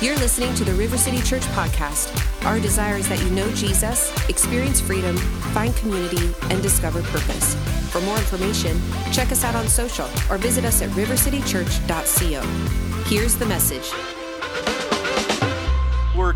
You're listening to the River City Church podcast. Our desire is that you know Jesus, experience freedom, find community, and discover purpose. For more information, check us out on social or visit us at rivercitychurch.co. Here's the message.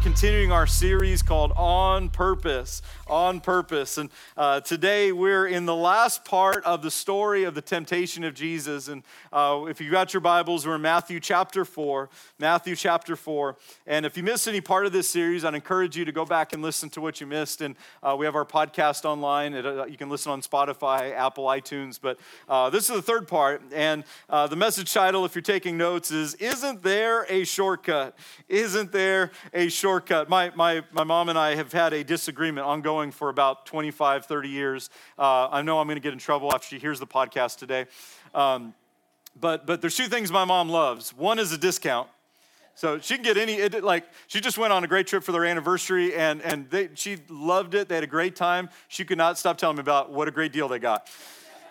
Continuing our series called On Purpose on purpose. And uh, today we're in the last part of the story of the temptation of Jesus. And uh, if you got your Bibles, we're in Matthew chapter 4. Matthew chapter 4. And if you missed any part of this series, I'd encourage you to go back and listen to what you missed. And uh, we have our podcast online. It, uh, you can listen on Spotify, Apple, iTunes. But uh, this is the third part. And uh, the message title, if you're taking notes, is Isn't There a Shortcut? Isn't There a Shortcut? My, my, my mom and I have had a disagreement ongoing for about 25, 30 years. Uh, I know I'm going to get in trouble after she hears the podcast today. Um, but, but there's two things my mom loves. One is a discount. So she can get any, it, like, she just went on a great trip for their anniversary and, and they, she loved it. They had a great time. She could not stop telling me about what a great deal they got.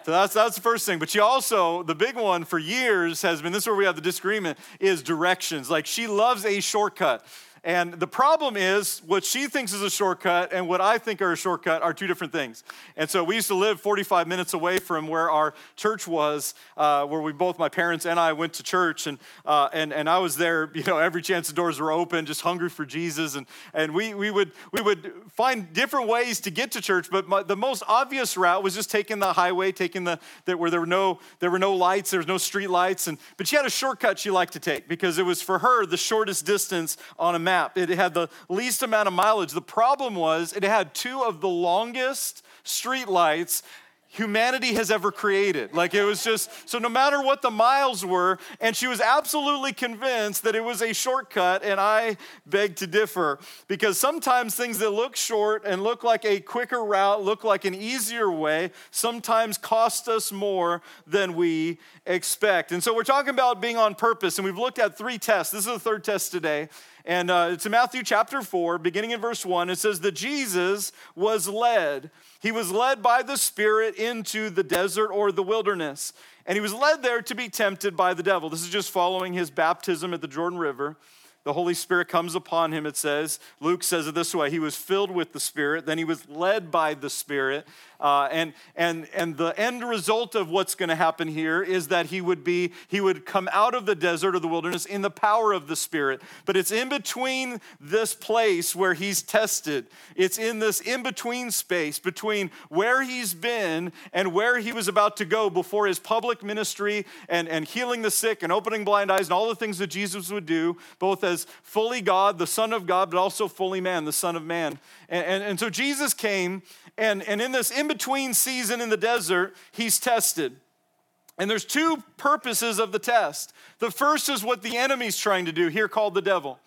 So that's, that's the first thing. But she also, the big one for years has been this is where we have the disagreement is directions. Like she loves a shortcut. And the problem is, what she thinks is a shortcut and what I think are a shortcut are two different things. And so we used to live 45 minutes away from where our church was, uh, where we both, my parents and I, went to church. And, uh, and, and I was there, you know, every chance the doors were open, just hungry for Jesus. And, and we, we, would, we would find different ways to get to church, but my, the most obvious route was just taking the highway, taking the, the where there were no, there were no lights, there was no street lights. And, but she had a shortcut she liked to take because it was for her the shortest distance on a map. It had the least amount of mileage. The problem was it had two of the longest street lights humanity has ever created. Like it was just, so no matter what the miles were, and she was absolutely convinced that it was a shortcut, and I beg to differ because sometimes things that look short and look like a quicker route, look like an easier way, sometimes cost us more than we expect. And so we're talking about being on purpose, and we've looked at three tests. This is the third test today. And uh, it's in Matthew chapter 4, beginning in verse 1. It says that Jesus was led. He was led by the Spirit into the desert or the wilderness. And he was led there to be tempted by the devil. This is just following his baptism at the Jordan River. The Holy Spirit comes upon him, it says. Luke says it this way He was filled with the Spirit, then he was led by the Spirit. Uh, and, and, and the end result of what's going to happen here is that he would be, he would come out of the desert or the wilderness in the power of the Spirit. But it's in between this place where he's tested. It's in this in between space between where he's been and where he was about to go before his public ministry and, and healing the sick and opening blind eyes and all the things that Jesus would do, both as fully God, the Son of God, but also fully man, the Son of Man. And, and, and so Jesus came and, and in this in between season in the desert, he's tested. And there's two purposes of the test. The first is what the enemy's trying to do, here called the devil.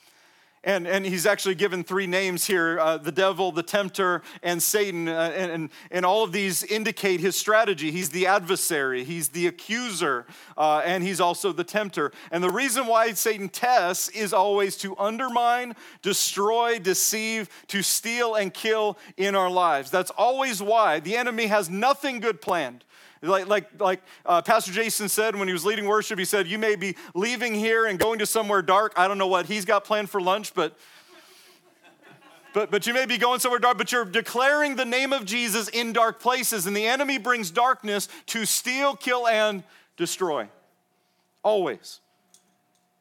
And, and he's actually given three names here uh, the devil, the tempter, and Satan. Uh, and, and, and, all of these indicate his strategy. He's the adversary, he's the accuser, uh, and he's also the tempter. And the reason why Satan tests is always to undermine, destroy, deceive, to steal, and kill in our lives. That's always why the enemy has nothing good planned. Like, like, like uh, Pastor Jason said when he was leading worship, he said, You may be leaving here and going to somewhere dark. I don't know what he's got planned for lunch, but. But, but you may be going somewhere dark, but you're declaring the name of Jesus in dark places, and the enemy brings darkness to steal, kill, and destroy. Always.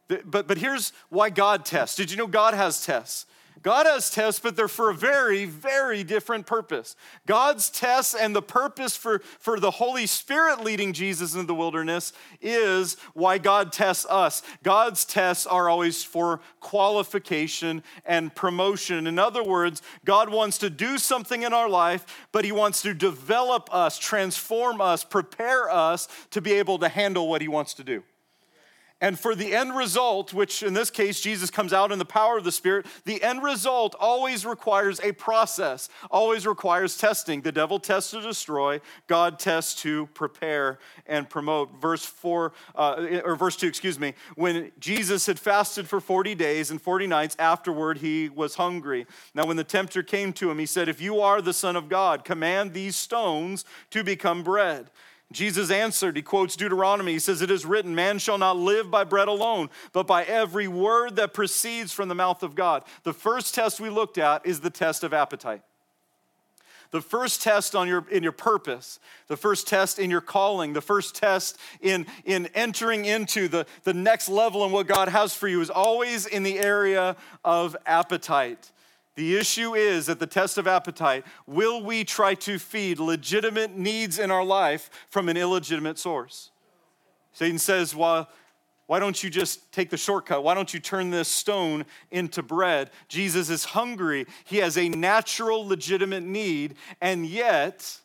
But, but here's why God tests. Did you know God has tests? God has tests, but they're for a very, very different purpose. God's tests and the purpose for, for the Holy Spirit leading Jesus into the wilderness is why God tests us. God's tests are always for qualification and promotion. In other words, God wants to do something in our life, but He wants to develop us, transform us, prepare us to be able to handle what He wants to do. And for the end result, which in this case Jesus comes out in the power of the Spirit, the end result always requires a process, always requires testing. The devil tests to destroy, God tests to prepare and promote. Verse 4, uh, or verse 2, excuse me, when Jesus had fasted for 40 days and 40 nights, afterward he was hungry. Now, when the tempter came to him, he said, If you are the Son of God, command these stones to become bread. Jesus answered, he quotes Deuteronomy. He says, It is written, Man shall not live by bread alone, but by every word that proceeds from the mouth of God. The first test we looked at is the test of appetite. The first test on your, in your purpose, the first test in your calling, the first test in, in entering into the, the next level in what God has for you is always in the area of appetite. The issue is at the test of appetite will we try to feed legitimate needs in our life from an illegitimate source? Satan says, well, why don't you just take the shortcut? Why don't you turn this stone into bread? Jesus is hungry. He has a natural, legitimate need, and yet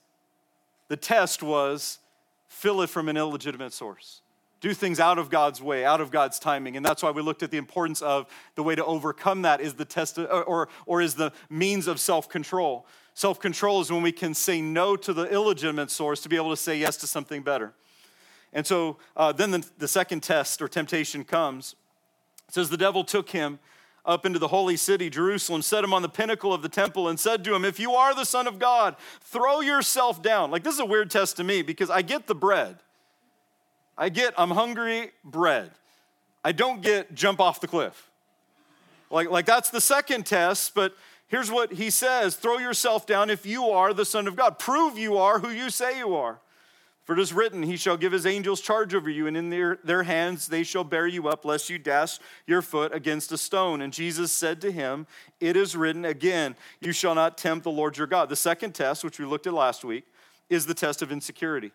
the test was fill it from an illegitimate source do things out of God's way, out of God's timing. And that's why we looked at the importance of the way to overcome that is the test or, or, is the means of self-control. Self-control is when we can say no to the illegitimate source to be able to say yes to something better. And so uh, then the, the second test or temptation comes. It says the devil took him up into the holy city, Jerusalem, set him on the pinnacle of the temple, and said to him, If you are the Son of God, throw yourself down. Like, this is a weird test to me because I get the bread. I get, I'm hungry, bread. I don't get, jump off the cliff. Like, like that's the second test, but here's what he says throw yourself down if you are the Son of God. Prove you are who you say you are. For it is written, He shall give His angels charge over you, and in their, their hands they shall bear you up, lest you dash your foot against a stone. And Jesus said to him, It is written again, You shall not tempt the Lord your God. The second test, which we looked at last week, is the test of insecurity.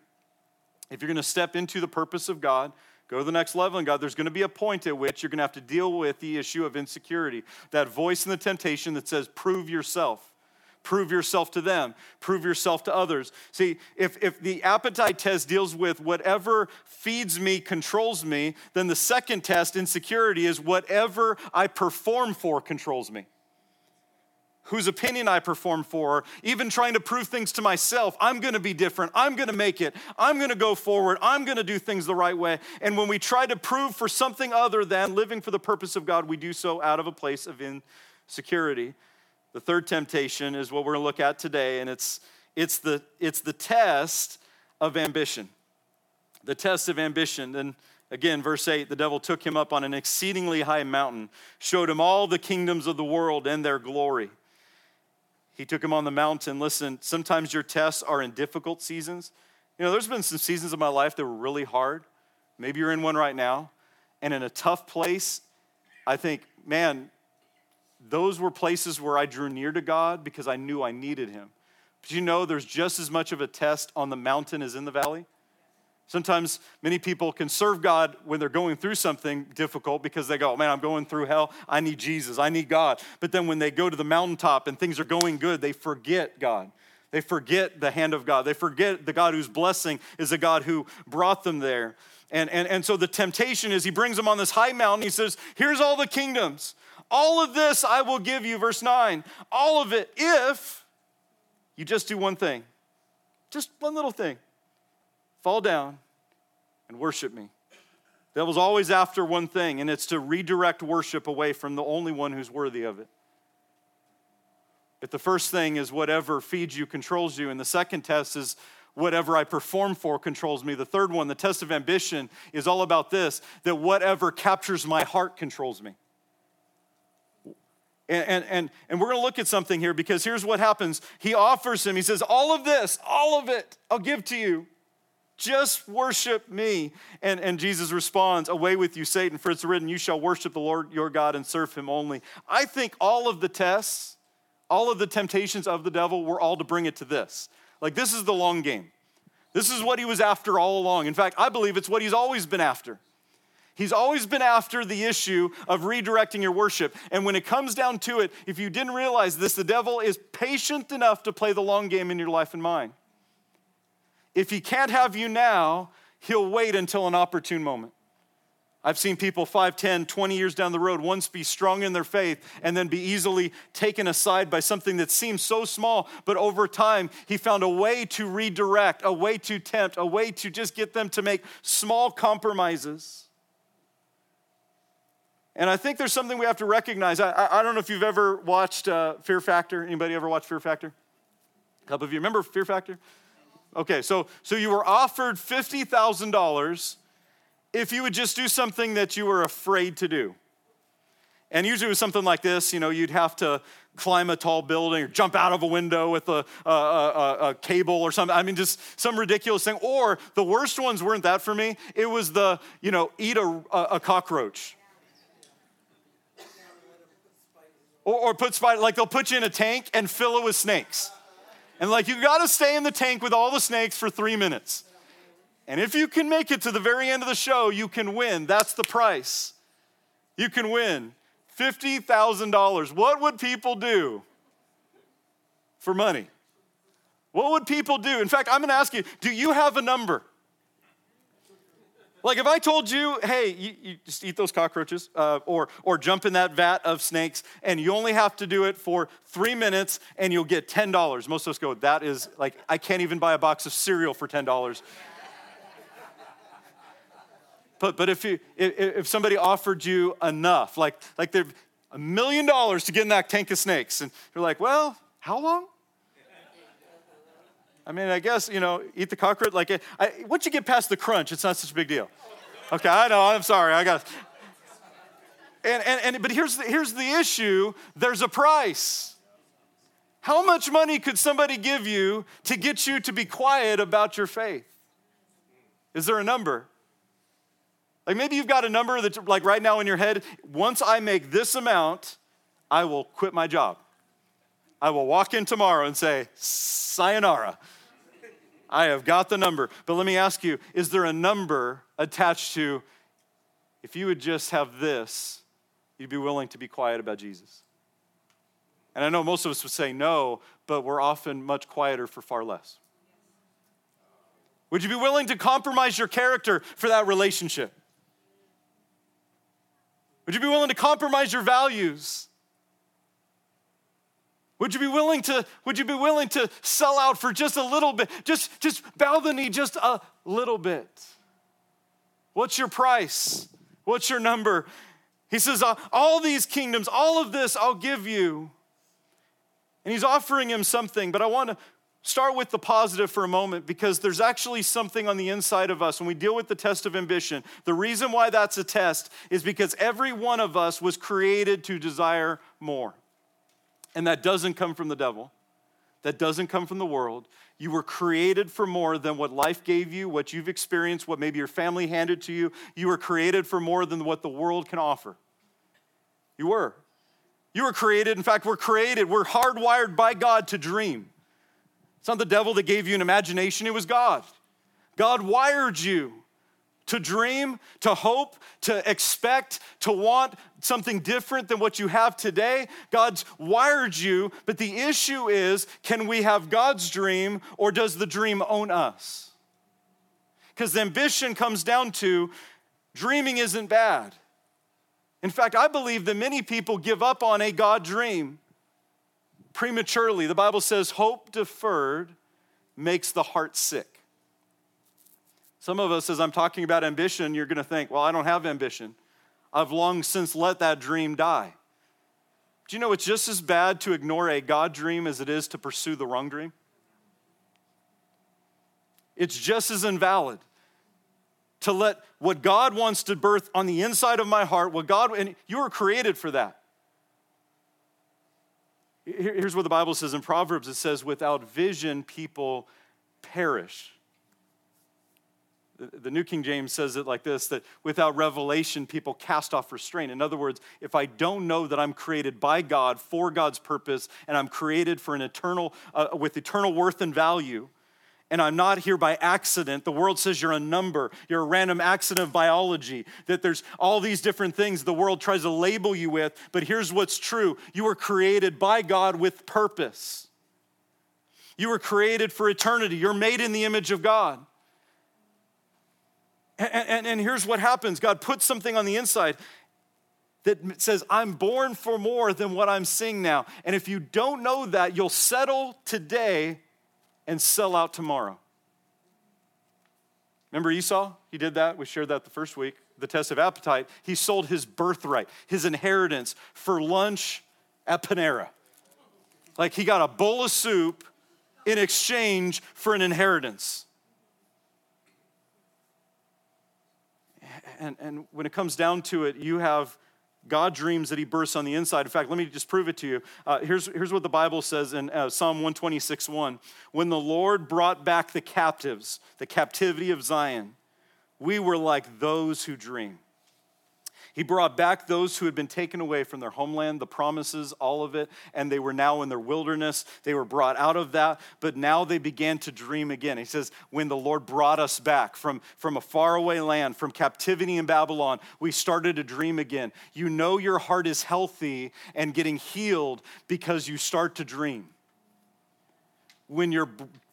If you're going to step into the purpose of God, go to the next level in God, there's going to be a point at which you're going to have to deal with the issue of insecurity. That voice in the temptation that says, prove yourself. Prove yourself to them. Prove yourself to others. See, if, if the appetite test deals with whatever feeds me, controls me, then the second test, insecurity, is whatever I perform for controls me whose opinion I perform for, even trying to prove things to myself. I'm gonna be different. I'm gonna make it. I'm gonna go forward. I'm gonna do things the right way. And when we try to prove for something other than living for the purpose of God, we do so out of a place of insecurity. The third temptation is what we're gonna look at today, and it's, it's, the, it's the test of ambition. The test of ambition. And Again, verse 8 the devil took him up on an exceedingly high mountain, showed him all the kingdoms of the world and their glory. He took him on the mountain. Listen, sometimes your tests are in difficult seasons. You know, there's been some seasons of my life that were really hard. Maybe you're in one right now. And in a tough place, I think, man, those were places where I drew near to God because I knew I needed Him. But you know, there's just as much of a test on the mountain as in the valley. Sometimes many people can serve God when they're going through something difficult because they go, man, I'm going through hell. I need Jesus. I need God. But then when they go to the mountaintop and things are going good, they forget God. They forget the hand of God. They forget the God whose blessing is the God who brought them there. And, and, and so the temptation is he brings them on this high mountain. He says, Here's all the kingdoms. All of this I will give you, verse 9. All of it if you just do one thing. Just one little thing fall down and worship me. The devil's always after one thing, and it's to redirect worship away from the only one who's worthy of it. If the first thing is whatever feeds you controls you, and the second test is whatever I perform for controls me. The third one, the test of ambition, is all about this that whatever captures my heart controls me. And, and, and, and we're going to look at something here because here's what happens. He offers him, he says, All of this, all of it, I'll give to you. Just worship me. And, and Jesus responds, Away with you, Satan, for it's written, You shall worship the Lord your God and serve him only. I think all of the tests, all of the temptations of the devil were all to bring it to this. Like, this is the long game. This is what he was after all along. In fact, I believe it's what he's always been after. He's always been after the issue of redirecting your worship. And when it comes down to it, if you didn't realize this, the devil is patient enough to play the long game in your life and mine. If he can't have you now, he'll wait until an opportune moment. I've seen people 5, 10, 20 years down the road once be strong in their faith and then be easily taken aside by something that seems so small, but over time he found a way to redirect, a way to tempt, a way to just get them to make small compromises. And I think there's something we have to recognize. I, I, don't know if you've ever watched uh, Fear Factor. Anybody ever watched Fear Factor? A couple of you remember Fear Factor? Okay, so, so you were offered $50,000 if you would just do something that you were afraid to do. And usually it was something like this you know, you'd have to climb a tall building or jump out of a window with a, a, a, a, cable or something. I mean, just some ridiculous thing. Or the worst ones weren't that for me. It was the, you know, eat a, a cockroach. Or, or put spider, like they'll put you in a tank and fill it with snakes. And like you gotta stay in the tank with all the snakes for three minutes. And if you can make it to the very end of the show, you can win. That's the price. You can win $50,000. What would people do for money? What would people do? In fact, I'm gonna ask you do you have a number? Like if I told you, hey, you, you just eat those cockroaches uh, or, or jump in that vat of snakes and you only have to do it for three minutes and you'll get $10. Most of us go, that is like, I can't even buy a box of cereal for $10. but, but if, you, if, if somebody offered you enough, like, like they're a million dollars to get in that tank of snakes, and you're like, well, how long? I mean, I guess, you know, eat the cockroach. Like, eh, I, once you get past the crunch, it's not such a big deal. Okay, I know, I'm sorry. I got and, and, and but here's the, here's the issue there's a price. How much money could somebody give you to get you to be quiet about your faith? Is there a number? Like maybe you've got a number that, like right now in your head, once I make this amount, I will quit my job. I will walk in tomorrow and say, Sayonara. I have got the number. But let me ask you is there a number attached to if you would just have this, you'd be willing to be quiet about Jesus? And I know most of us would say no, but we're often much quieter for far less. Would you be willing to compromise your character for that relationship? Would you be willing to compromise your values? Would you be willing to, would you be willing to sell out for just a little bit? Just, just bow the knee just a little bit. What's your price? What's your number? He says, uh, All these kingdoms, all of this I'll give you. And he's offering him something, but I want to start with the positive for a moment because there's actually something on the inside of us when we deal with the test of ambition. The reason why that's a test is because every one of us was created to desire more. And that doesn't come from the devil, that doesn't come from the world. You were created for more than what life gave you, what you've experienced, what maybe your family handed to you. You were created for more than what the world can offer. You were. You were created, in fact, we're created, we're hardwired by God to dream. It's not the devil that gave you an imagination, it was God. God wired you to dream, to hope, to expect, to want something different than what you have today. God's wired you, but the issue is can we have God's dream or does the dream own us? Because ambition comes down to dreaming isn't bad. In fact, I believe that many people give up on a God dream prematurely. The Bible says hope deferred makes the heart sick. Some of us, as I'm talking about ambition, you're going to think, well, I don't have ambition. I've long since let that dream die. Do you know it's just as bad to ignore a God dream as it is to pursue the wrong dream? It's just as invalid to let what God wants to birth on the inside of my heart, what God, and you were created for that. Here's what the Bible says in Proverbs it says, without vision, people perish. The New King James says it like this that without revelation, people cast off restraint. In other words, if I don't know that I'm created by God for God's purpose and I'm created for an eternal, uh, with eternal worth and value, and I'm not here by accident. The world says you're a number, you're a random accident of biology, that there's all these different things the world tries to label you with. But here's what's true you were created by God with purpose. You were created for eternity, you're made in the image of God. And, and, and here's what happens God puts something on the inside that says, I'm born for more than what I'm seeing now. And if you don't know that, you'll settle today and sell out tomorrow. Remember Esau? He did that. We shared that the first week. The test of appetite. He sold his birthright, his inheritance, for lunch at Panera. Like he got a bowl of soup in exchange for an inheritance. And, and when it comes down to it, you have God dreams that he bursts on the inside. In fact, let me just prove it to you. Uh, here's, here's what the Bible says in uh, Psalm 126 1. When the Lord brought back the captives, the captivity of Zion, we were like those who dream. He brought back those who had been taken away from their homeland, the promises, all of it, and they were now in their wilderness. They were brought out of that, but now they began to dream again. He says, When the Lord brought us back from, from a faraway land, from captivity in Babylon, we started to dream again. You know your heart is healthy and getting healed because you start to dream when you're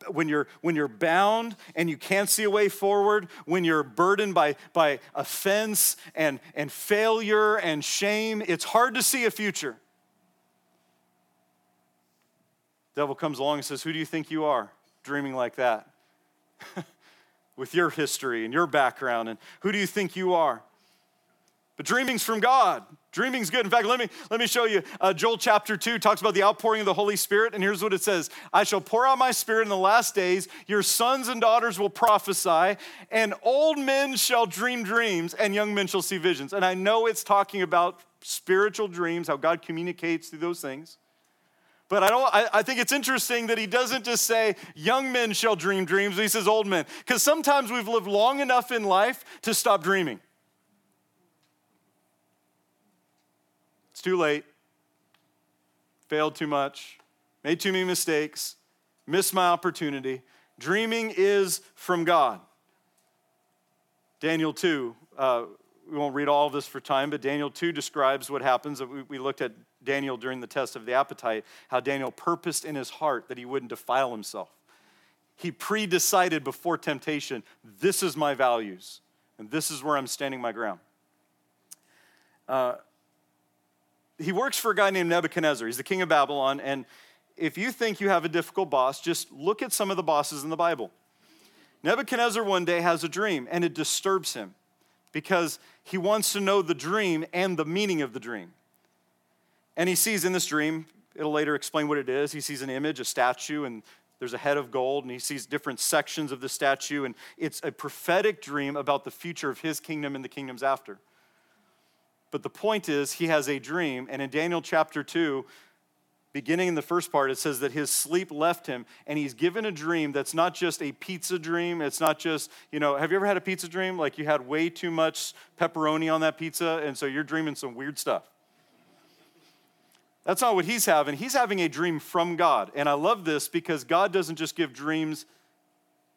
when you're when you're bound and you can't see a way forward when you're burdened by by offense and and failure and shame it's hard to see a future. Devil comes along and says who do you think you are? Dreaming like that. With your history and your background and who do you think you are but dreaming's from God. Dreaming's good. In fact, let me, let me show you. Uh, Joel chapter 2 talks about the outpouring of the Holy Spirit, and here's what it says I shall pour out my spirit in the last days. Your sons and daughters will prophesy, and old men shall dream dreams, and young men shall see visions. And I know it's talking about spiritual dreams, how God communicates through those things. But I don't I, I, think it's interesting that he doesn't just say young men shall dream dreams, he says old men. Because sometimes we've lived long enough in life to stop dreaming. It's too late. Failed too much. Made too many mistakes. Missed my opportunity. Dreaming is from God. Daniel 2, uh, we won't read all of this for time, but Daniel 2 describes what happens. We, looked at Daniel during the test of the appetite, how Daniel purposed in his heart that he wouldn't defile himself. He pre decided before temptation this is my values, and this is where I'm standing my ground. Uh, he works for a guy named Nebuchadnezzar. He's the king of Babylon. And if you think you have a difficult boss, just look at some of the bosses in the Bible. Nebuchadnezzar one day has a dream and it disturbs him because he wants to know the dream and the meaning of the dream. And he sees in this dream, it'll later explain what it is. He sees an image, a statue, and there's a head of gold, and he sees different sections of the statue, and it's a prophetic dream about the future of his kingdom and the kingdoms after. But the point is, he has a dream. And in Daniel chapter 2, beginning in the first part, it says that his sleep left him and he's given a dream that's not just a pizza dream. It's not just, you know, have you ever had a pizza dream? Like you had way too much pepperoni on that pizza and so you're dreaming some weird stuff. That's not what he's having. He's having a dream from God. And I love this because God doesn't just give dreams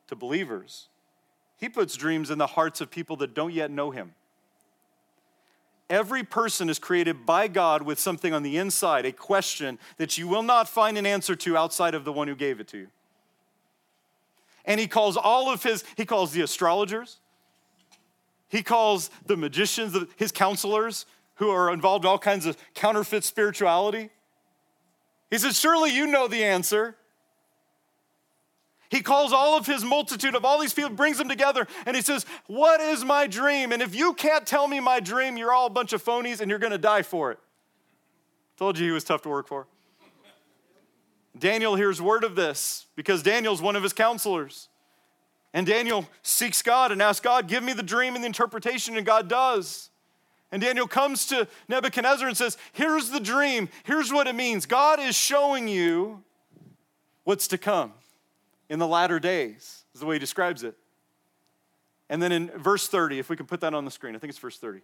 to believers, He puts dreams in the hearts of people that don't yet know Him. Every person is created by God with something on the inside, a question that you will not find an answer to outside of the one who gave it to you. And he calls all of his, he calls the astrologers, he calls the magicians, his counselors who are involved in all kinds of counterfeit spirituality. He says, Surely you know the answer. He calls all of his multitude of all these people, brings them together, and he says, What is my dream? And if you can't tell me my dream, you're all a bunch of phonies and you're gonna die for it. Told you he was tough to work for. Daniel hears word of this because Daniel's one of his counselors. And Daniel seeks God and asks God, Give me the dream and the interpretation, and God does. And Daniel comes to Nebuchadnezzar and says, Here's the dream. Here's what it means. God is showing you what's to come in the latter days, is the way he describes it. And then in verse 30, if we can put that on the screen, I think it's verse 30.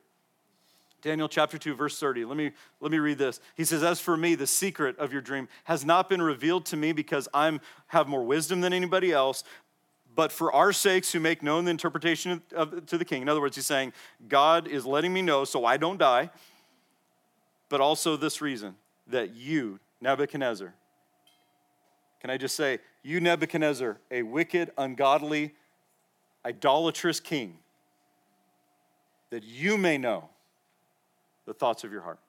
Daniel chapter 2, verse 30. Let me, let me read this. He says, As for me, the secret of your dream has not been revealed to me because I have more wisdom than anybody else, but for our sakes who make known the interpretation of, of, to the king. In other words, he's saying, God is letting me know so I don't die, but also this reason that you, Nebuchadnezzar, can I just say, you, Nebuchadnezzar, a wicked, ungodly, idolatrous king, that you may know the thoughts of your heart.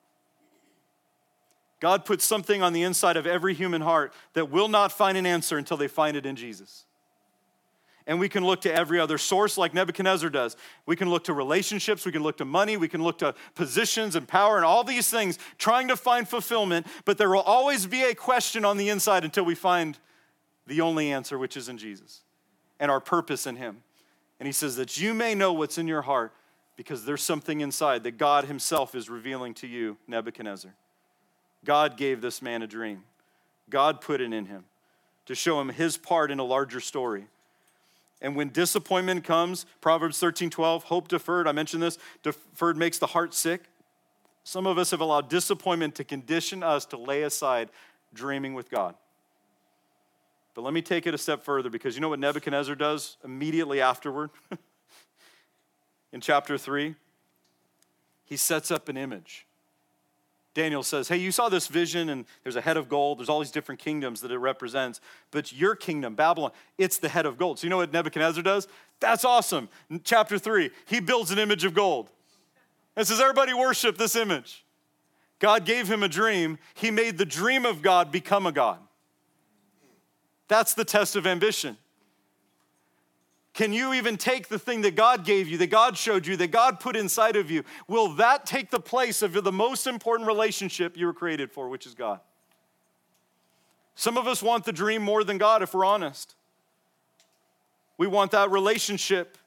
God puts something on the inside of every human heart that will not find an answer until they find it in Jesus. And we can look to every other source like Nebuchadnezzar does. We can look to relationships, we can look to money, we can look to positions and power and all these things trying to find fulfillment, but there will always be a question on the inside until we find the only answer, which is in Jesus, and our purpose in Him. And He says that you may know what's in your heart because there's something inside that God Himself is revealing to you, Nebuchadnezzar. God gave this man a dream, God put it in him to show him his part in a larger story. And when disappointment comes, Proverbs 13 12, hope deferred, I mentioned this, deferred makes the heart sick. Some of us have allowed disappointment to condition us to lay aside dreaming with God. But let me take it a step further because you know what Nebuchadnezzar does immediately afterward? In chapter 3, he sets up an image. Daniel says, Hey, you saw this vision, and there's a head of gold. There's all these different kingdoms that it represents. But your kingdom, Babylon, it's the head of gold. So you know what Nebuchadnezzar does? That's awesome. In chapter 3, he builds an image of gold and says, Everybody worship this image. God gave him a dream. He made the dream of God become a God. That's the test of ambition. Can you even take the thing that God gave you, that God showed you, that God put inside of you? Will that take the place of the most important relationship you were created for, which is God? Some of us want the dream more than God, if we're honest. We want that relationship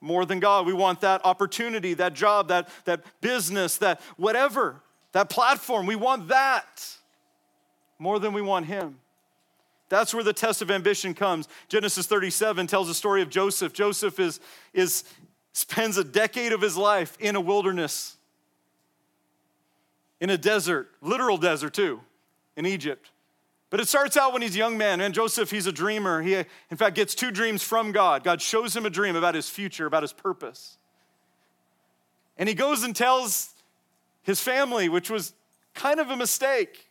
more than God. We want that opportunity, that job, that, that business, that whatever, that platform. We want that more than we want Him. That's where the test of ambition comes. Genesis 37 tells the story of Joseph. Joseph is, is, spends a decade of his life in a wilderness, in a desert, literal desert too, in Egypt. But it starts out when he's a young man. And Joseph, he's a dreamer. He, in fact, gets two dreams from God. God shows him a dream about his future, about his purpose. And he goes and tells his family, which was kind of a mistake.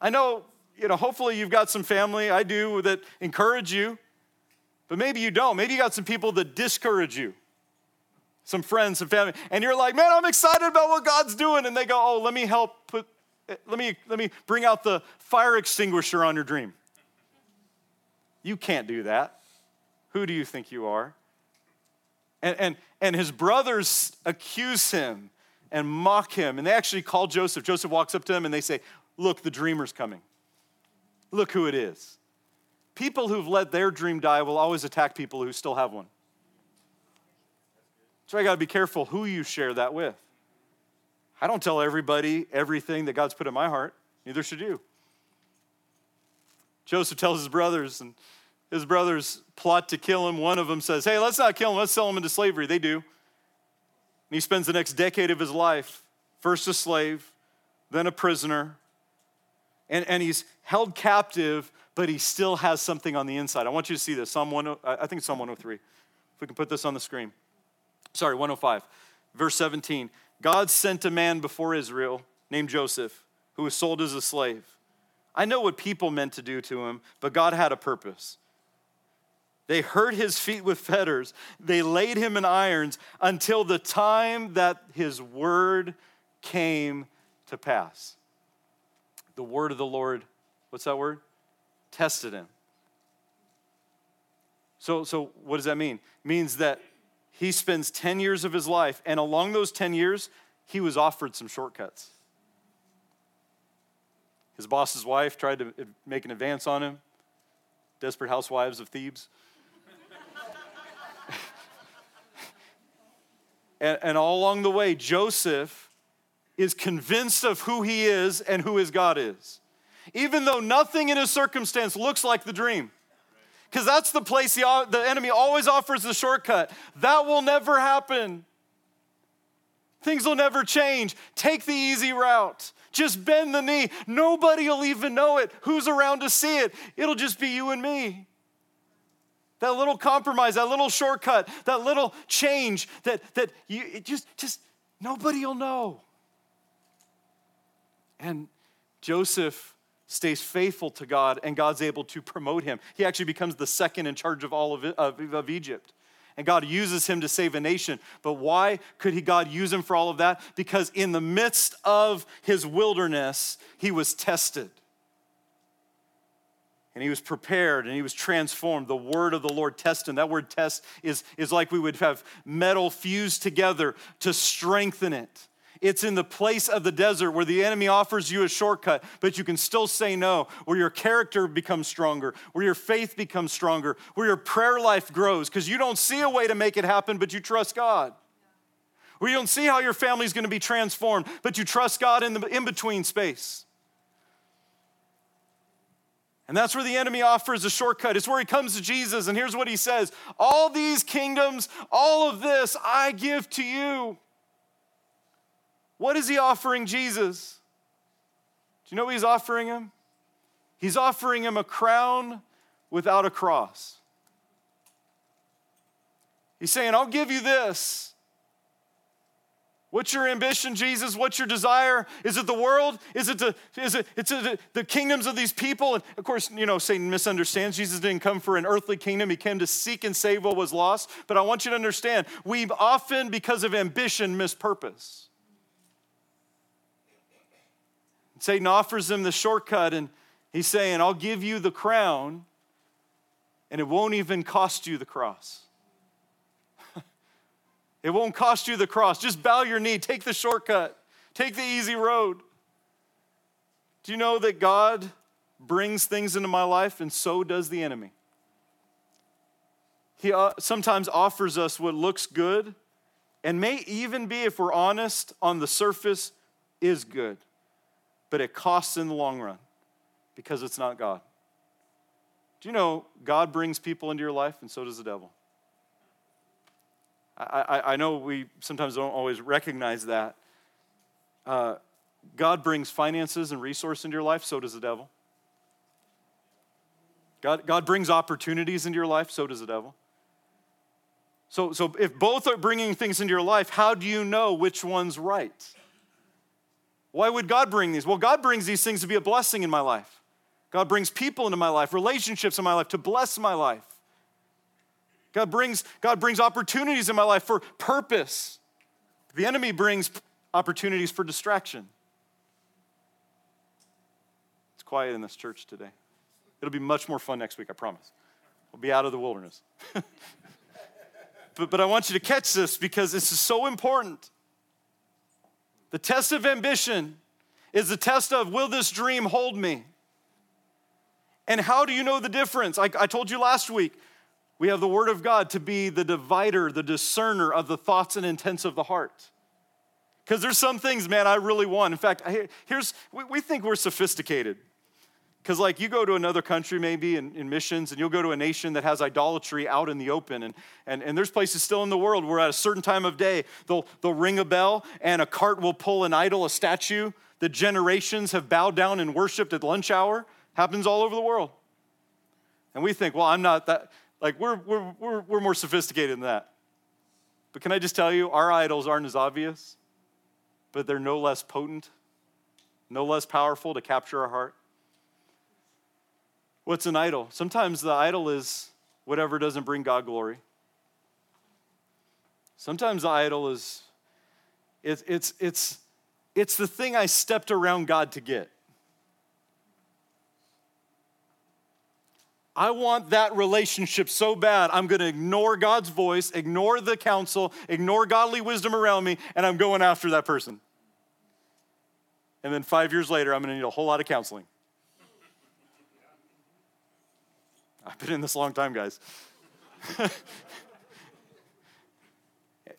I know you know, hopefully you've got some family, I do, that encourage you, but maybe you don't. Maybe you got some people that discourage you, some friends, some family, and you're like, man, I'm excited about what God's doing. And they go, oh, let me help put, let me, let me bring out the fire extinguisher on your dream. You can't do that. Who do you think you are? And, and, and his brothers accuse him and mock him. And they actually call Joseph. Joseph walks up to him and they say, Look, the dreamer's coming. Look who it is. People who've let their dream die will always attack people who still have one. So I got to be careful who you share that with. I don't tell everybody everything that God's put in my heart, neither should you. Joseph tells his brothers, and his brothers plot to kill him. One of them says, Hey, let's not kill him, let's sell him into slavery. They do. And he spends the next decade of his life first a slave, then a prisoner, and, and he's held captive, but he still has something on the inside. I want you to see this. Psalm 1, I think it's Psalm 103. If we can put this on the screen. Sorry, 105. Verse 17. God sent a man before Israel named Joseph, who was sold as a slave. I know what people meant to do to him, but God had a purpose. They hurt his feet with fetters. They laid him in irons until the time that his word came to pass the word of the Lord, what's that word? Tested him. So, so what does that mean? It means that he spends 10 years of his life, and along those 10 years, he was offered some shortcuts. His boss's wife tried to make an advance on him. Desperate housewives of Thebes. and, and all along the way, Joseph is convinced of who he is and who his God is, even though nothing in his circumstance looks like the dream. Because that's the place the, the enemy always offers the shortcut. That will never happen. Things will never change. Take the easy route. Just bend the knee. Nobody will even know it. Who's around to see it? It'll just be you and me. That little compromise, that little shortcut, that little change that, that you just, just nobody will know. And Joseph stays faithful to God, and God's able to promote him. He actually becomes the second in charge of all of, of, of Egypt. And God uses him to save a nation. But why could he, God use him for all of that? Because in the midst of his wilderness, he was tested. And he was prepared and he was transformed. The word of the Lord tested him. That word test is, is like we would have metal fused together to strengthen it It's in the place of the desert where the enemy offers you a shortcut, but you can still say no, where your character becomes stronger, where your faith becomes stronger, where your prayer life grows, because you don't see a way to make it happen, but you trust God. Where you don't see how your family's gonna be transformed, but you trust God in the in between space. And that's where the enemy offers a shortcut. It's where he comes to Jesus, and here's what he says All these kingdoms, all of this, I give to you. What is he offering Jesus? Do you know what he's offering him? He's offering him a crown without a cross. He's saying, I'll give you this. What's your ambition, Jesus? What's your desire? Is it the world? Is it the is it it's the, the kingdoms of these people? And of course, you know, Satan misunderstands. Jesus didn't come for an earthly kingdom. He came to seek and save what was lost. But I want you to understand, we often, because of ambition, miss purpose. Satan offers him the shortcut, and he's saying, I'll give you the crown, and it won't even cost you the cross. It won't cost you the cross. Just bow your knee, take the shortcut, take the easy road. Do you know that God brings things into my life, and so does the enemy? He uh, sometimes offers us what looks good and may even be, if we're honest, on the surface, is good, but it costs in the long run because it's not God. Do you know God brings people into your life, and so does the devil? I, I, know we sometimes don't always recognize that. Uh, God brings finances and resource into your life, so does the devil. God, God brings opportunities into your life, so does the devil. So, so if both are bringing things into your life, how do you know which one's right? Why would God bring these? Well, God brings these things to be a blessing in my life. God brings people into my life, relationships in my life to bless my life. God brings, God brings opportunities in my life for purpose. The enemy brings opportunities for distraction. It's quiet in this church today. It'll be much more fun next week, I promise. We'll be out of the wilderness. but, but I want you to catch this because this is so important. The test of ambition is the test of will this dream hold me? And how do you know the difference? I, I told you last week we have the Word of God to be the divider, the discerner of the thoughts and intents of the heart. Because there's some things, man, I really want. In fact, here's, we think we're sophisticated. Because, like, you go to another country maybe in, in, missions, and you'll go to a nation that has idolatry out in the open. And, and, and there's places still in the world where at a certain time of day, they'll, they'll ring a bell and a cart will pull an idol, a statue that generations have bowed down and worshiped at lunch hour. Happens all over the world. And we think, well, I'm not that, like, we're, we're, we're, we're more sophisticated than that. But can I just tell you, our idols aren't as obvious, but they're no less potent, no less powerful to capture our heart. What's an idol? Sometimes the idol is whatever doesn't bring God glory. Sometimes the idol is it's it's it's it's the thing I stepped around God to get. I want that relationship so bad, I'm going to ignore God's voice, ignore the counsel, ignore godly wisdom around me, and I'm going after that person. And then five years later, I'm going to need a whole lot of counseling. I've been in this a long time, guys.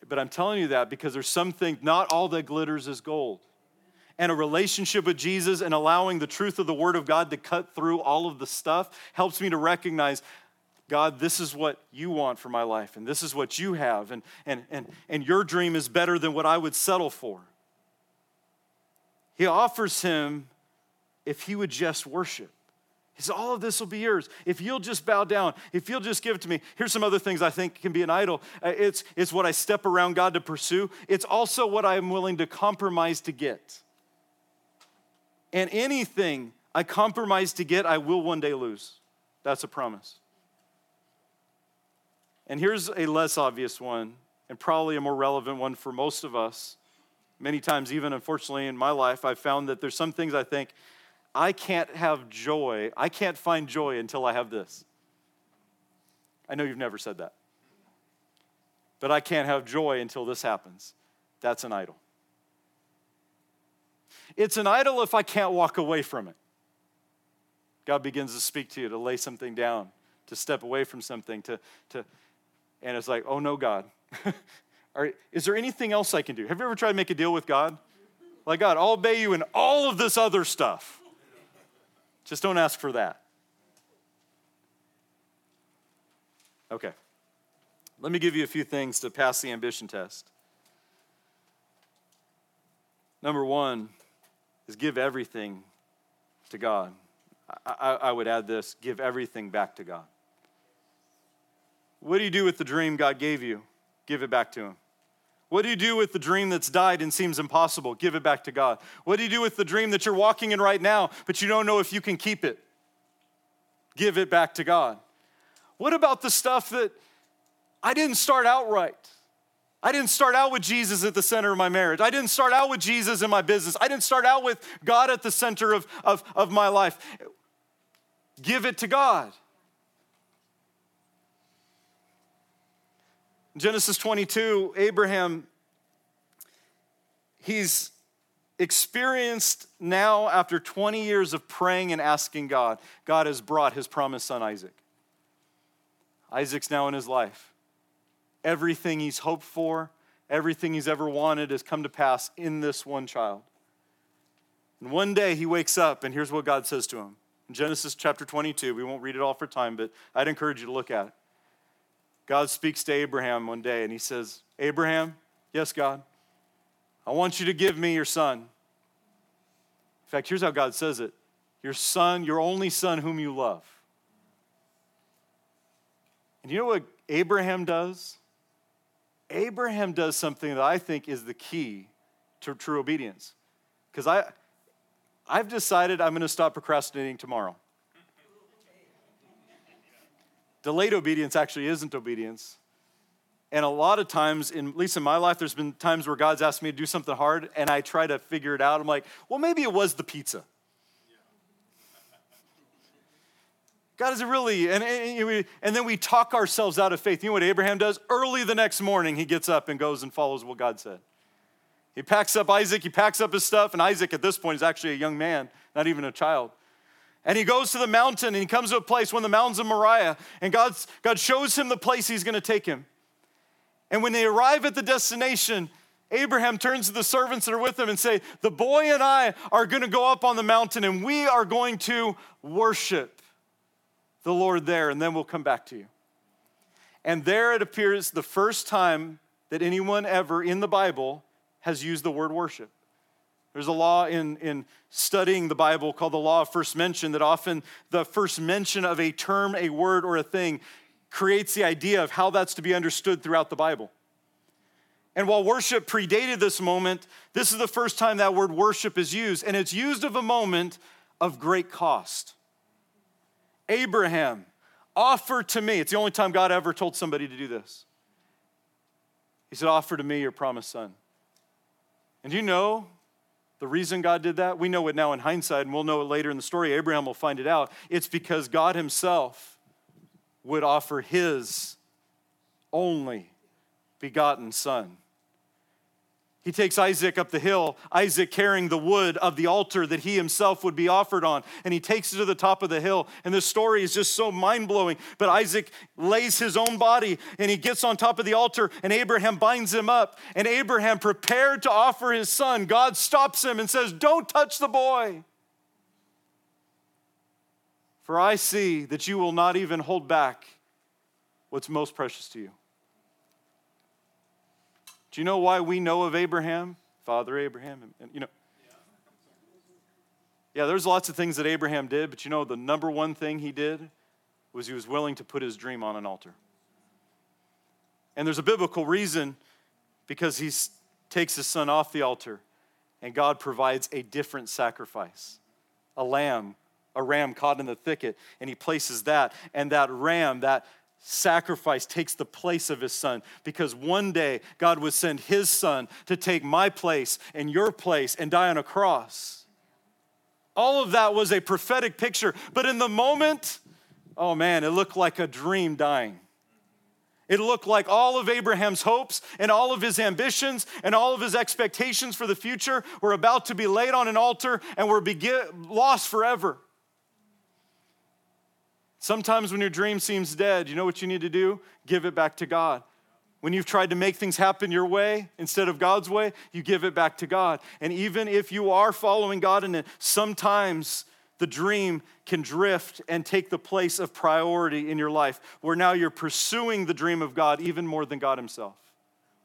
but I'm telling you that because there's something, not all that glitters is gold and a relationship with Jesus and allowing the truth of the Word of God to cut through all of the stuff helps me to recognize God, this is what you want for my life, and this is what you have, and, and, and, and your dream is better than what I would settle for. He offers him if he would just worship. He says, All of this will be yours. If you'll just bow down, if you'll just give it to me. Here's some other things I think can be an idol uh, it's, it's what I step around God to pursue, it's also what I'm willing to compromise to get. And anything I compromise to get, I will one day lose. That's a promise. And here's a less obvious one, and probably a more relevant one for most of us. Many times, even unfortunately in my life, I've found that there's some things I think I can't have joy, I can't find joy until I have this. I know you've never said that. But I can't have joy until this happens. That's an idol. it's an idol if I can't walk away from it. God begins to speak to you to lay something down, to step away from something, to, to and it's like, oh no, God. is there anything else I can do? Have you ever tried to make a deal with God? Like, God, I'll obey you in all of this other stuff. Just don't ask for that. Okay. Let me give you a few things to pass the ambition test. Number one is give everything to God. I, I, would add this give everything back to God. What do you do with the dream God gave you? Give it back to Him. What do you do with the dream that's died and seems impossible? Give it back to God. What do you do with the dream that you're walking in right now, but you don't know if you can keep it? Give it back to God. What about the stuff that I didn't start out right? I didn't start out with Jesus at the center of my marriage. I didn't start out with Jesus in my business. I didn't start out with God at the center of, of, of my life. Give it to God. Genesis 22, Abraham, he's experienced now after 20 years of praying and asking God, God has brought his promised son Isaac. Isaac's now in his life. Everything he's hoped for, everything he's ever wanted has come to pass in this one child. And one day he wakes up, and here's what God says to him. In Genesis chapter 22, we won't read it all for time, but I'd encourage you to look at it. God speaks to Abraham one day and he says, Abraham, yes, God, I want you to give me your son. In fact, here's how God says it your son, your only son whom you love. And you know what Abraham does? Abraham does something that I think is the key to true obedience. Because I, I've decided I'm going to stop procrastinating tomorrow. Delayed obedience actually isn't obedience. And a lot of times, in, at least in my life, there's been times where God's asked me to do something hard and I try to figure it out. I'm like, well, maybe it was the pizza. God is it really, and, and, and then we talk ourselves out of faith. You know what Abraham does? Early the next morning, he gets up and goes and follows what God said. He packs up Isaac, he packs up his stuff, and Isaac at this point is actually a young man, not even a child. And he goes to the mountain and he comes to a place, one of the mountains of Moriah, and God's, God shows him the place he's going to take him. And when they arrive at the destination, Abraham turns to the servants that are with him and say, "The boy and I are going to go up on the mountain and we are going to worship the Lord there and then we'll come back to you." And there it appears the first time that anyone ever in the Bible has used the word worship. There's a law in, in studying the Bible called the law of first mention that often the first mention of a term, a word, or a thing creates the idea of how that's to be understood throughout the Bible. And while worship predated this moment, this is the first time that word worship is used, and it's used of a moment of great cost. Abraham, offer to me. It's the only time God ever told somebody to do this. He said, Offer to me your promised son. And you know the reason God did that? We know it now in hindsight, and we'll know it later in the story. Abraham will find it out. It's because God Himself would offer His only begotten Son he takes Isaac up the hill, Isaac carrying the wood of the altar that he himself would be offered on, and he takes it to the top of the hill. And this story is just so mind blowing. But Isaac lays his own body and he gets on top of the altar, and Abraham binds him up. And Abraham, prepared to offer his son, God stops him and says, Don't touch the boy. For I see that you will not even hold back what's most precious to you. Do you know why we know of Abraham? Father Abraham, and, and you know. Yeah, there's lots of things that Abraham did, but you know, the number one thing he did was he was willing to put his dream on an altar. And there's a biblical reason because he takes his son off the altar and God provides a different sacrifice a lamb, a ram caught in the thicket, and he places that. And that ram, that sacrifice takes the place of his son because one day God would send his son to take my place and your place and die on a cross. All of that was a prophetic picture, but in the moment, oh man, it looked like a dream dying. It looked like all of Abraham's hopes and all of his ambitions and all of his expectations for the future were about to be laid on an altar and were lost forever. Sometimes when your dream seems dead, you know what you need to do? Give it back to God. When you've tried to make things happen your way instead of God's way, you give it back to God. And even if you are following God in it, sometimes the dream can drift and take the place of priority in your life, where now you're pursuing the dream of God even more than God Himself.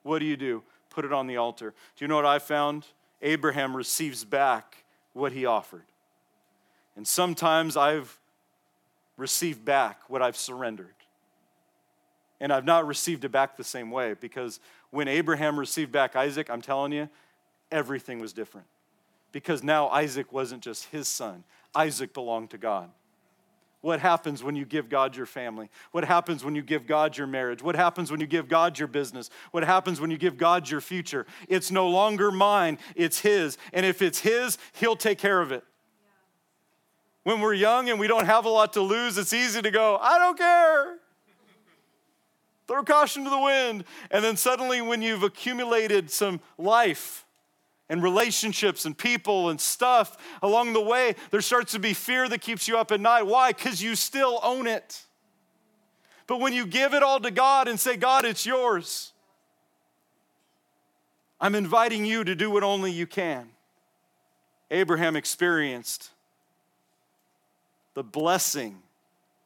What do you do? Put it on the altar. Do you know what I found? Abraham receives back what he offered. And sometimes I've received back what I've surrendered. And I've not received it back the same way because when Abraham received back Isaac, I'm telling you, everything was different. Because now Isaac wasn't just his son, Isaac belonged to God. What happens when you give God your family? What happens when you give God your marriage? What happens when you give God your business? What happens when you give God your future? It's no longer mine, it's His. And if it's His, He'll take care of it. When we're young and we don't have a lot to lose, it's easy to go, I don't care. Throw caution to the wind. And then suddenly, when you've accumulated some life, and relationships and people and stuff along the way, there starts to be fear that keeps you up at night. Why? Because you still own it. But when you give it all to God and say, God, it's yours, I'm inviting you to do what only you can. Abraham experienced the blessing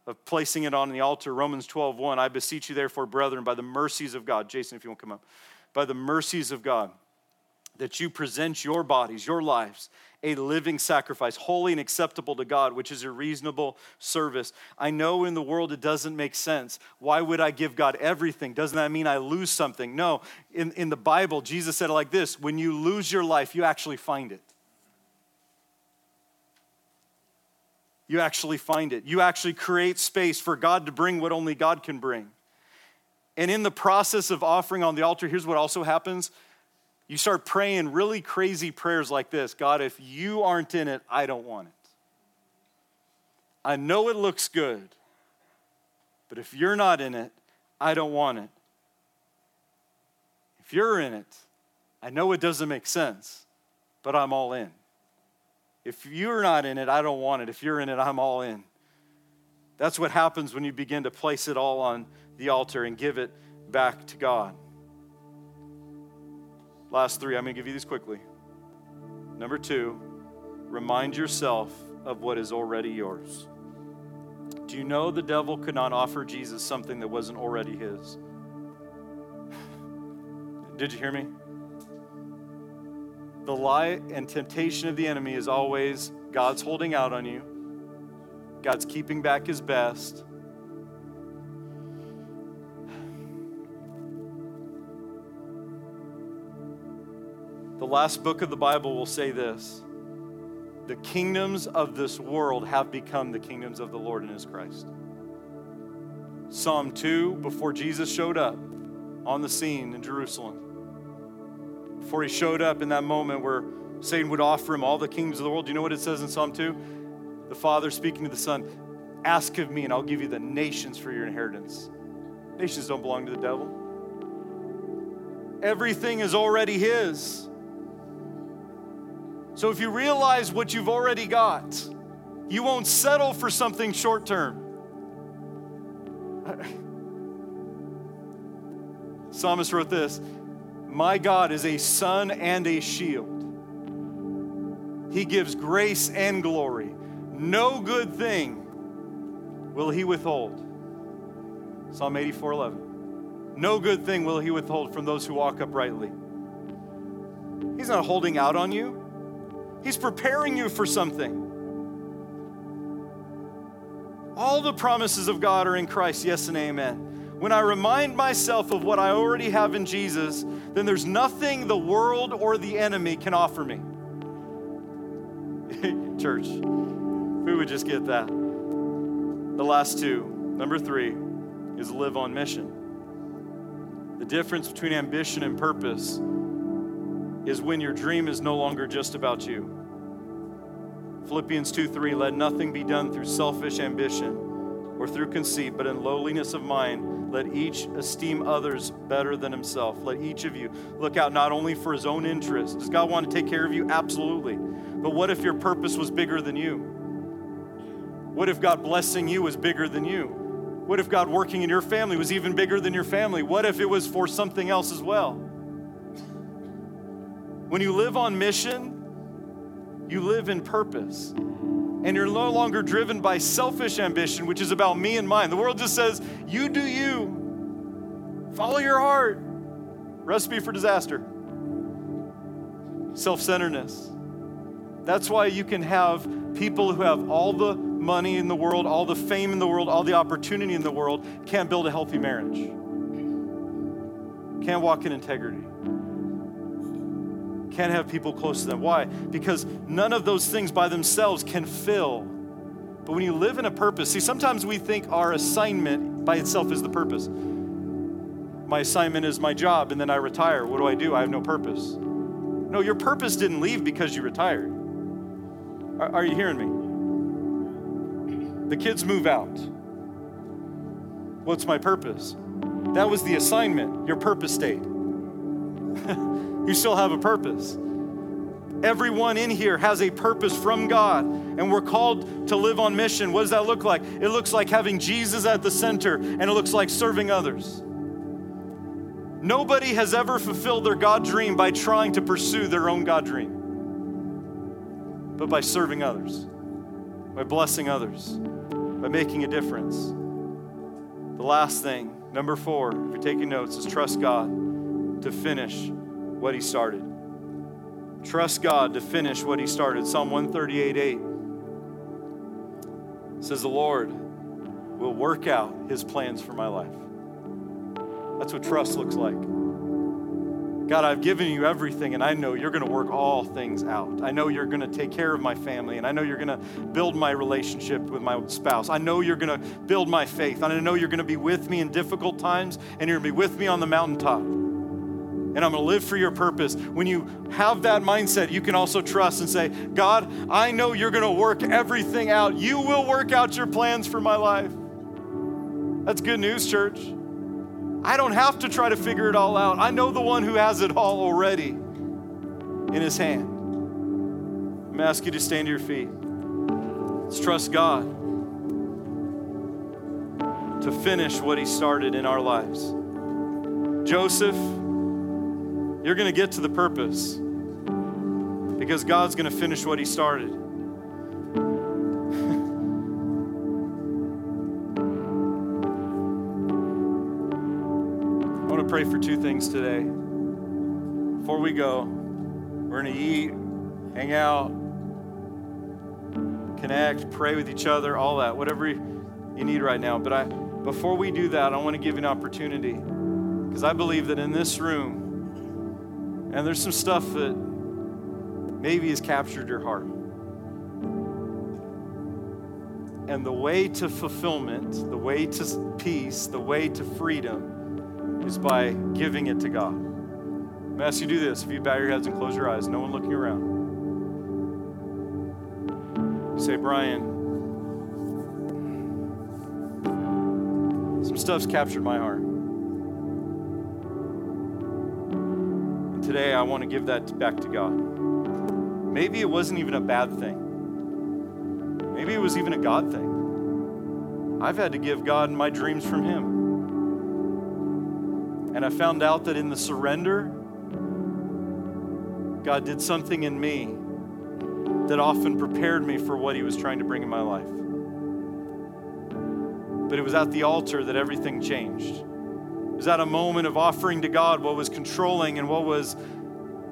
of placing it on the altar. Romans 12, 1. I beseech you, therefore, brethren, by the mercies of God. Jason, if you won't come up. By the mercies of God that you present your bodies, your lives, a living sacrifice, holy and acceptable to God, which is a reasonable service. I know in the world it doesn't make sense. Why would I give God everything? Doesn't that mean I lose something? No. In, in the Bible, Jesus said it like this when you lose your life, you actually find it. You actually find it. You actually create space for God to bring what only God can bring. And in the process of offering on the altar, here's what also happens you start praying really crazy prayers like this God, if you aren't in it, I don't want it. I know it looks good, but if you're not in it, I don't want it. If you're in it, I know it doesn't make sense, but I'm all in. If you're not in it, I don't want it. If you're in it, I'm all in. That's what happens when you begin to place it all on the altar and give it back to God. Last three, I'm going to give you these quickly. Number two, remind yourself of what is already yours. Do you know the devil could not offer Jesus something that wasn't already his? Did you hear me? The lie and temptation of the enemy is always God's holding out on you, God's keeping back his best. The last book of the Bible will say this The kingdoms of this world have become the kingdoms of the Lord and his Christ. Psalm 2, before Jesus showed up on the scene in Jerusalem, before he showed up in that moment where Satan would offer him all the kingdoms of the world, do you know what it says in Psalm 2? The Father speaking to the Son, Ask of me, and I'll give you the nations for your inheritance. Nations don't belong to the devil. Everything is already his. So if you realize what you've already got, you won't settle for something short term. Psalmist wrote this My God is a sun and a shield. He gives grace and glory. No good thing will he withhold. Psalm 84 11. No good thing will he withhold from those who walk uprightly. He's not holding out on you. He's preparing you for something. All the promises of God are in Christ, yes and amen. When I remind myself of what I already have in Jesus, then there's nothing the world or the enemy can offer me. Church, we would just get that. The last two, number three, is live on mission. The difference between ambition and purpose is when your dream is no longer just about you. Philippians 2 3, let nothing be done through selfish ambition or through conceit, but in lowliness of mind, let each esteem others better than himself. Let each of you look out not only for his own interest. Does God want to take care of you? Absolutely. But what if your purpose was bigger than you? What if God blessing you was bigger than you? What if God working in your family was even bigger than your family? What if it was for something else as well? When you live on mission, you live in purpose and you're no longer driven by selfish ambition, which is about me and mine. The world just says, you do you, follow your heart. Recipe for disaster. Self centeredness. That's why you can have people who have all the money in the world, all the fame in the world, all the opportunity in the world, can't build a healthy marriage, can't walk in integrity can't have people close to them. Why? Because none of those things by themselves can fill. But when you live in a purpose, see, sometimes we think our assignment by itself is the purpose. My assignment is my job, and then I retire. What do I do? I have no purpose. No, your purpose didn't leave because you retired. Are, are you hearing me? The kids move out. What's my purpose? That was the assignment. Your purpose stayed. you still have a purpose. Everyone in here has a purpose from God, and we're called to live on mission. What does that look like? It looks like having Jesus at the center, and it looks like serving others. Nobody has ever fulfilled their God dream by trying to pursue their own God dream, but by serving others, by blessing others, by making a difference. The last thing, number four, if you're taking notes, is trust God to finish what he started. Trust God to finish what he started. Psalm 138 8 says, The Lord will work out his plans for my life. That's what trust looks like. God, I've given you everything, and I know you're going to work all things out. I know you're going to take care of my family, and I know you're going to build my relationship with my spouse. I know you're going to build my faith, and I know you're going to be with me in difficult times, and you're going to be with me on the mountaintop and I'm going to live for your purpose. When you have that mindset, you can also trust and say, God, I know you're going to work everything out. You will work out your plans for my life. That's good news, church. I don't have to try to figure it all out. I know the one who has it all already in his hand. I'm going to ask you to stand to your feet. Let's trust God to finish what he started in our lives. Joseph, you're going to get to the purpose because God's going to finish what He started. I want to pray for two things today. Before we go, we're going to eat, hang out, connect, pray with each other, all that, whatever you need right now. But I, before we do that, I want to give you an opportunity because I believe that in this room, and there's some stuff that maybe has captured your heart. And the way to fulfillment, the way to peace, the way to freedom is by giving it to God. I'm going to ask you to do this. If you bow your heads and close your eyes, no one looking around. You say, Brian, some stuff's captured my heart. Today I want to give that back to God. Maybe it wasn't even a bad thing. Maybe it was even a God thing. I've had to give God my dreams from Him. And I found out that in the surrender, God did something in me that often prepared me for what He was trying to bring in my life. But it was at the altar that everything changed was at a moment of offering to God what was controlling and what was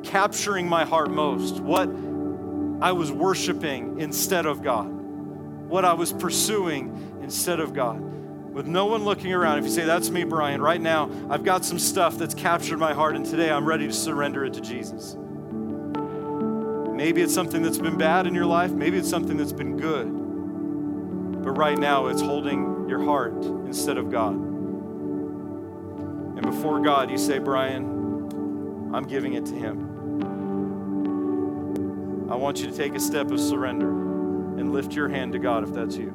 capturing my heart most, what I was worshiping instead of God, what I was pursuing instead of God. With no one looking around, if you say, That's me, Brian, right now, I've got some stuff that's captured my heart, and today I'm ready to surrender it to Jesus. Maybe it's something that's been bad in your life, maybe it's something that's been good. But right now, it's holding your heart instead of God. And before God, you say, Brian, I'm giving it to Him. I want you to take a step of surrender and lift your hand to God if that's you.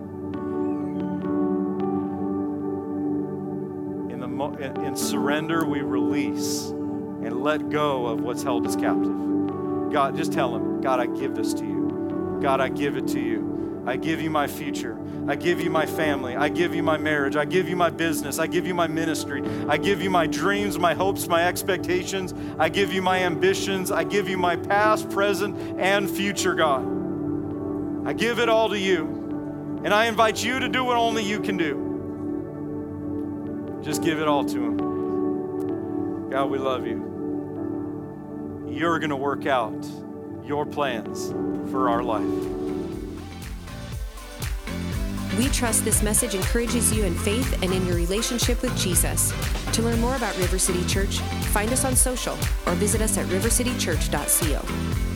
In, the in surrender, we release and let go of what's held us captive. God, just tell Him, God, I give this to you. God, I give it to you. I give you my future. I give you my family. I give you my marriage. I give you my business. I give you my ministry. I give you my dreams, my hopes, my expectations. I give you my ambitions. I give you my past, present, and future, God. I give it all to you. And I invite you to do what only you can do. Just give it all to Him. God, we love you. You're going to work out your plans for our life. We trust this message encourages you in faith and in your relationship with Jesus. To learn more about River City Church, find us on social or visit us at rivercitychurch.co.